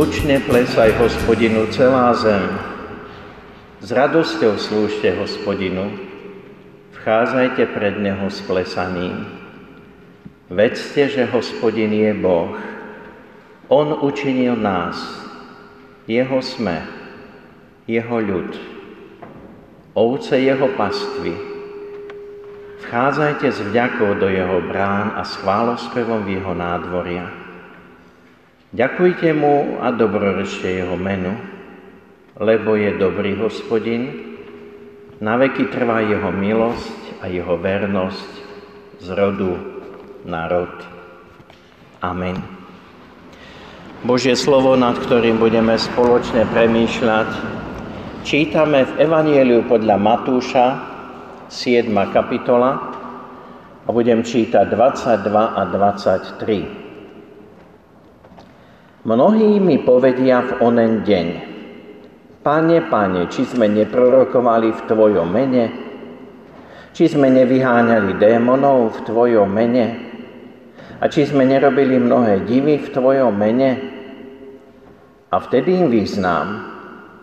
Zvučne plesaj hospodinu celá zem. S radosťou slúžte hospodinu, vchádzajte pred neho s plesaním. Vedzte, že hospodin je Boh. On učinil nás, jeho sme, jeho ľud, ovce jeho pastvy. Vchádzajte s vďakou do jeho brán a s chválospevom v jeho nádvoria. Ďakujte mu a dobrorečte jeho menu, lebo je dobrý hospodin, na veky trvá jeho milosť a jeho vernosť z rodu na rod. Amen. Božie slovo, nad ktorým budeme spoločne premýšľať, čítame v Evanieliu podľa Matúša, 7. kapitola, a budem čítať 22 a 23. Mnohí mi povedia v onen deň, Pane, Pane, či sme neprorokovali v Tvojom mene? Či sme nevyháňali démonov v Tvojom mene? A či sme nerobili mnohé divy v Tvojom mene? A vtedy im vyznám,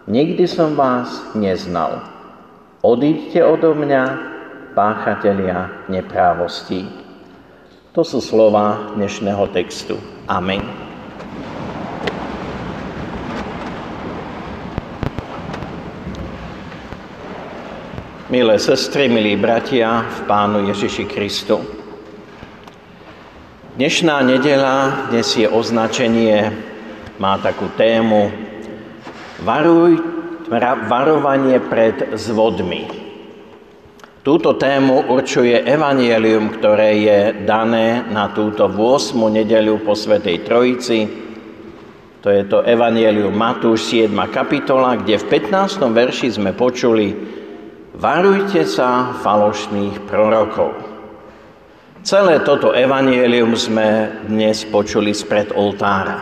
nikdy som vás neznal. Odíďte odo mňa, páchatelia neprávostí. To sú slova dnešného textu. Amen. Milé sestry, milí bratia v Pánu Ježiši Kristu. Dnešná nedela dnes je označenie, má takú tému Varuj, varovanie pred zvodmi. Túto tému určuje evanielium, ktoré je dané na túto 8. nedelu po Svetej Trojici. To je to evanielium Matúš 7. kapitola, kde v 15. verši sme počuli, Varujte sa falošných prorokov. Celé toto evanielium sme dnes počuli spred oltára.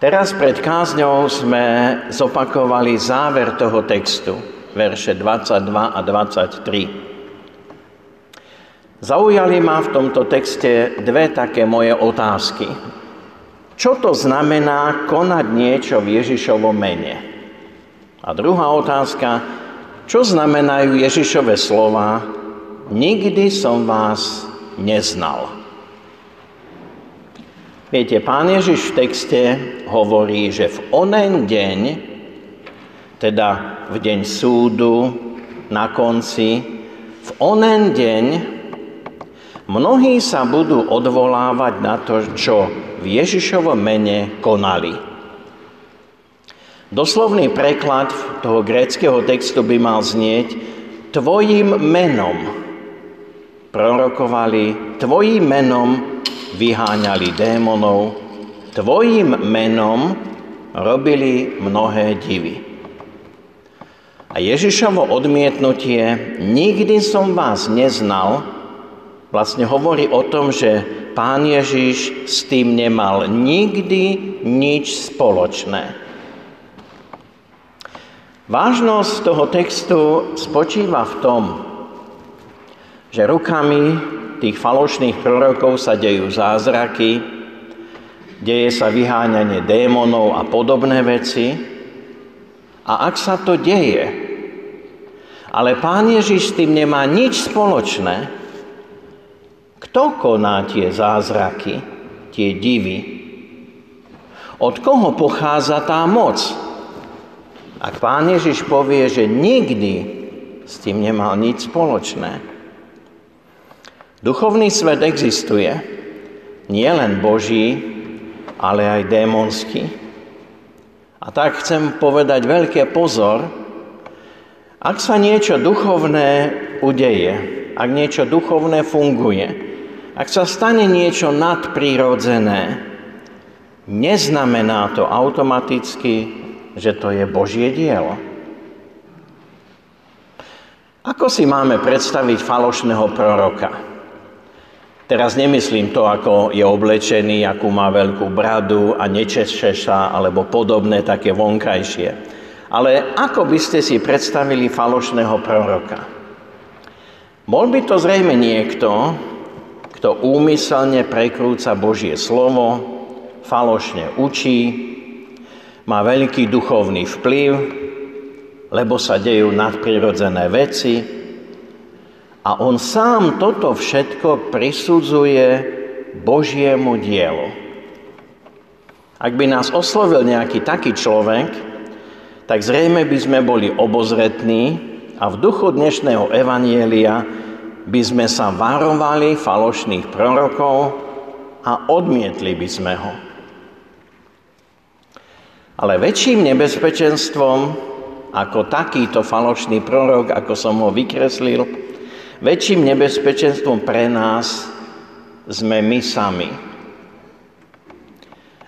Teraz pred kázňou sme zopakovali záver toho textu, verše 22 a 23. Zaujali ma v tomto texte dve také moje otázky. Čo to znamená konať niečo v Ježišovom mene? A druhá otázka, čo znamenajú Ježišove slova? Nikdy som vás neznal. Viete, pán Ježiš v texte hovorí, že v onen deň, teda v deň súdu, na konci, v onen deň mnohí sa budú odvolávať na to, čo v Ježišovom mene konali. Doslovný preklad toho gréckého textu by mal znieť Tvojim menom prorokovali, Tvojim menom vyháňali démonov, Tvojim menom robili mnohé divy. A Ježišovo odmietnutie, nikdy som vás neznal, vlastne hovorí o tom, že pán Ježiš s tým nemal nikdy nič spoločné. Vážnosť toho textu spočíva v tom, že rukami tých falošných prorokov sa dejú zázraky, deje sa vyháňanie démonov a podobné veci. A ak sa to deje, ale pán Ježiš s tým nemá nič spoločné, kto koná tie zázraky, tie divy? Od koho pochádza tá moc? Ak pán Ježiš povie, že nikdy s tým nemal nič spoločné. Duchovný svet existuje, nie len Boží, ale aj démonský. A tak chcem povedať veľké pozor, ak sa niečo duchovné udeje, ak niečo duchovné funguje, ak sa stane niečo nadprirodzené, neznamená to automaticky, že to je Božie dielo. Ako si máme predstaviť falošného proroka? Teraz nemyslím to, ako je oblečený, akú má veľkú bradu a nečeše sa, alebo podobné také vonkajšie. Ale ako by ste si predstavili falošného proroka? Bol by to zrejme niekto, kto úmyselne prekrúca Božie slovo, falošne učí, má veľký duchovný vplyv, lebo sa dejú nadprirodzené veci a on sám toto všetko prisudzuje Božiemu dielu. Ak by nás oslovil nejaký taký človek, tak zrejme by sme boli obozretní a v duchu dnešného evanielia by sme sa varovali falošných prorokov a odmietli by sme ho. Ale väčším nebezpečenstvom ako takýto falošný prorok, ako som ho vykreslil, väčším nebezpečenstvom pre nás sme my sami.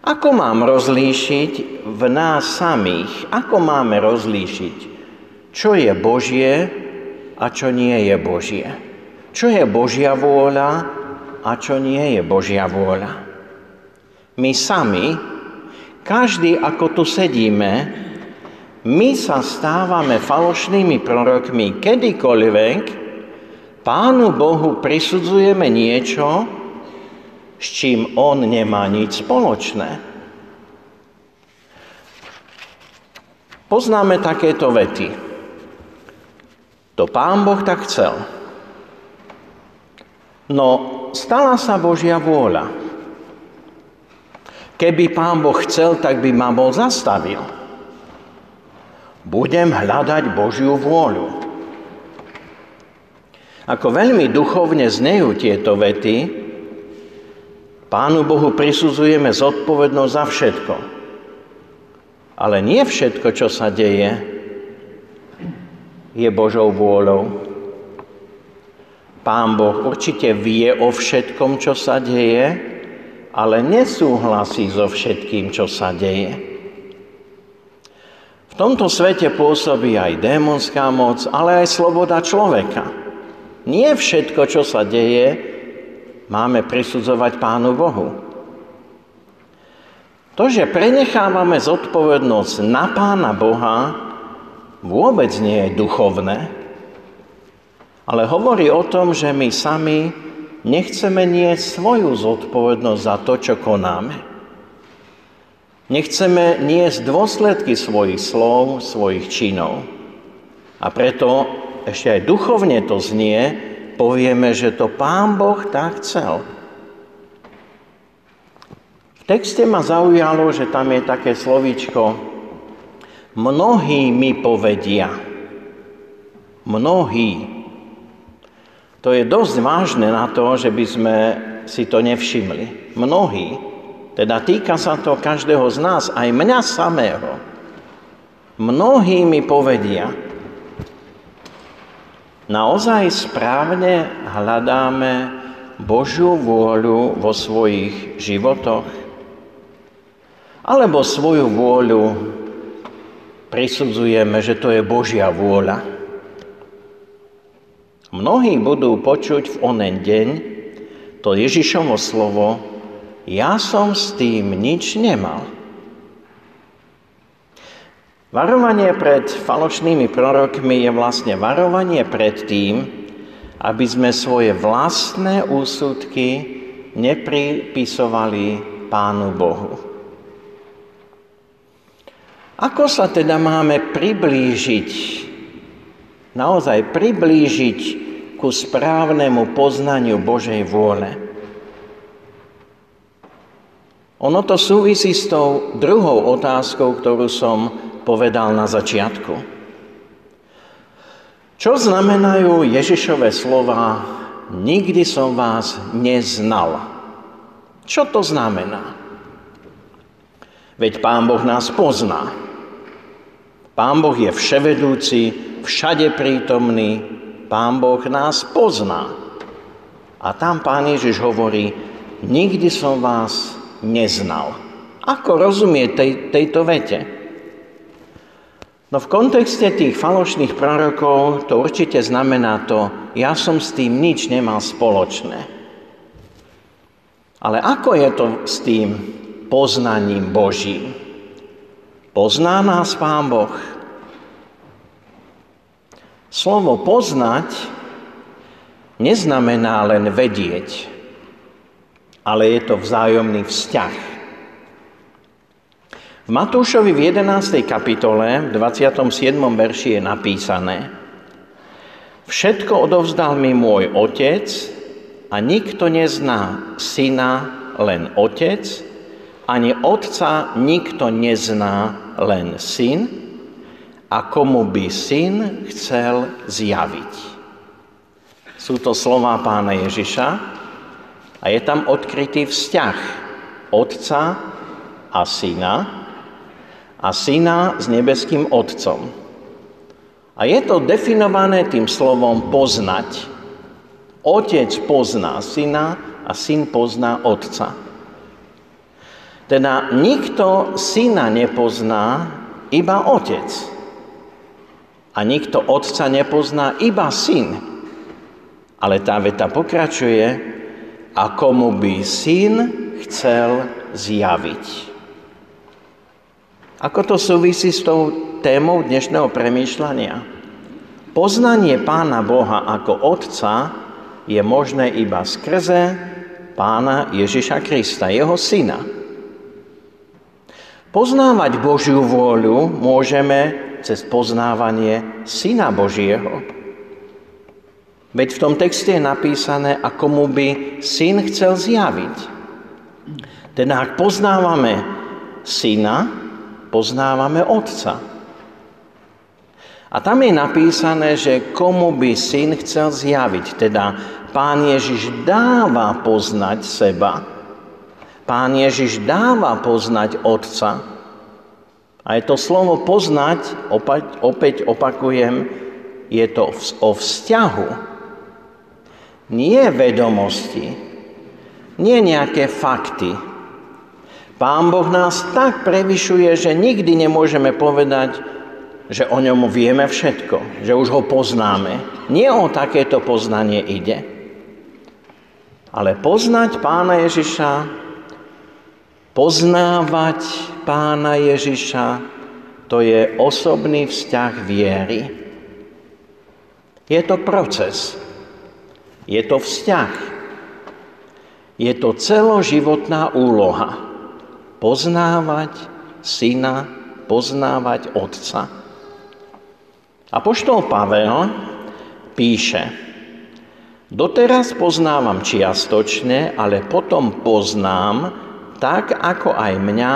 Ako mám rozlíšiť v nás samých, ako máme rozlíšiť, čo je Božie a čo nie je Božie? Čo je Božia vôľa a čo nie je Božia vôľa? My sami každý, ako tu sedíme, my sa stávame falošnými prorokmi kedykoľvek, Pánu Bohu prisudzujeme niečo, s čím On nemá nič spoločné. Poznáme takéto vety. To Pán Boh tak chcel. No, stala sa Božia vôľa. Keby pán Boh chcel, tak by ma bol zastavil. Budem hľadať Božiu vôľu. Ako veľmi duchovne znejú tieto vety, Pánu Bohu prisudzujeme zodpovednosť za všetko. Ale nie všetko, čo sa deje, je Božou vôľou. Pán Boh určite vie o všetkom, čo sa deje, ale nesúhlasí so všetkým, čo sa deje. V tomto svete pôsobí aj démonská moc, ale aj sloboda človeka. Nie všetko, čo sa deje, máme prisudzovať Pánu Bohu. To, že prenechávame zodpovednosť na Pána Boha, vôbec nie je duchovné, ale hovorí o tom, že my sami nechceme niesť svoju zodpovednosť za to, čo konáme. Nechceme niesť dôsledky svojich slov, svojich činov. A preto ešte aj duchovne to znie, povieme, že to Pán Boh tak chcel. V texte ma zaujalo, že tam je také slovíčko mnohí mi povedia. Mnohí. To je dosť vážne na to, že by sme si to nevšimli. Mnohí, teda týka sa to každého z nás, aj mňa samého. Mnohí mi povedia, naozaj správne hľadáme Božiu vôľu vo svojich životoch? Alebo svoju vôľu prisudzujeme, že to je Božia vôľa? Mnohí budú počuť v onen deň to Ježišovo slovo, ja som s tým nič nemal. Varovanie pred falošnými prorokmi je vlastne varovanie pred tým, aby sme svoje vlastné úsudky nepripisovali Pánu Bohu. Ako sa teda máme priblížiť, naozaj priblížiť ku správnemu poznaniu Božej vôle. Ono to súvisí s tou druhou otázkou, ktorú som povedal na začiatku. Čo znamenajú Ježišové slova Nikdy som vás neznal. Čo to znamená? Veď Pán Boh nás pozná. Pán Boh je vševedúci, všade prítomný, Pán Boh nás pozná. A tam Pán Ježiš hovorí, nikdy som vás neznal. Ako rozumieť tej, tejto vete? No v kontexte tých falošných prorokov to určite znamená to, ja som s tým nič nemal spoločné. Ale ako je to s tým poznaním Božím? Pozná nás Pán Boh? Slovo poznať neznamená len vedieť, ale je to vzájomný vzťah. V Matúšovi v 11. kapitole, v 27. verši je napísané Všetko odovzdal mi môj otec a nikto nezná syna, len otec, ani otca nikto nezná, len syn, a komu by syn chcel zjaviť. Sú to slová pána Ježiša, a je tam odkrytý vzťah otca a syna a syna s nebeským otcom. A je to definované tým slovom poznať. Otec pozná syna a syn pozná otca. Teda nikto syna nepozná, iba otec. A nikto otca nepozná, iba syn. Ale tá veta pokračuje, a komu by syn chcel zjaviť. Ako to súvisí s tou témou dnešného premýšľania? Poznanie Pána Boha ako Otca je možné iba skrze Pána Ježiša Krista, Jeho Syna. Poznávať Božiu vôľu môžeme cez poznávanie Syna Božieho. Veď v tom texte je napísané, ako mu by syn chcel zjaviť. Teda ak poznávame syna, poznávame otca. A tam je napísané, že komu by syn chcel zjaviť. Teda pán Ježiš dáva poznať seba. Pán Ježiš dáva poznať otca. A je to slovo poznať, opäť, opakujem, je to o vzťahu nie vedomosti, nie nejaké fakty. Pán Boh nás tak prevyšuje, že nikdy nemôžeme povedať, že o ňom vieme všetko, že už ho poznáme. Nie o takéto poznanie ide. Ale poznať pána Ježiša, poznávať pána Ježiša, to je osobný vzťah viery. Je to proces. Je to vzťah. Je to celoživotná úloha. Poznávať syna, poznávať otca. A poštol Pavel píše, doteraz poznávam čiastočne, ale potom poznám tak, ako aj mňa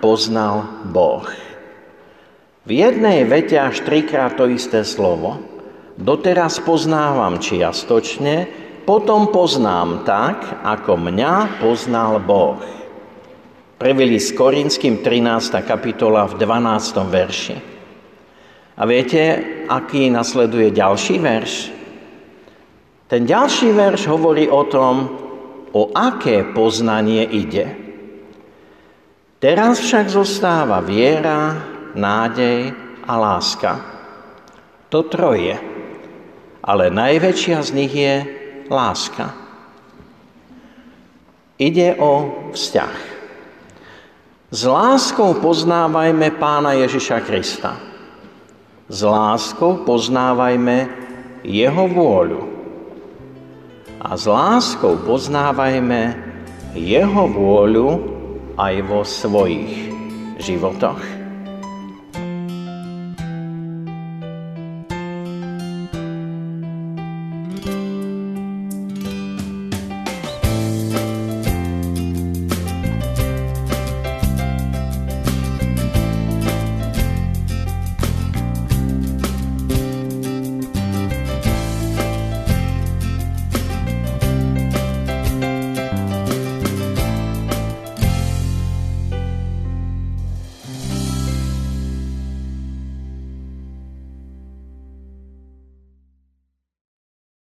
poznal Boh. V jednej vete až trikrát to isté slovo – Doteraz poznávam čiastočne, potom poznám tak, ako mňa poznal Boh. Prvili s Korinským 13. kapitola v 12. verši. A viete, aký nasleduje ďalší verš? Ten ďalší verš hovorí o tom, o aké poznanie ide. Teraz však zostáva viera, nádej a láska. To troje ale najväčšia z nich je láska. Ide o vzťah. S láskou poznávajme Pána Ježiša Krista. S láskou poznávajme Jeho vôľu. A s láskou poznávajme Jeho vôľu aj vo svojich životoch.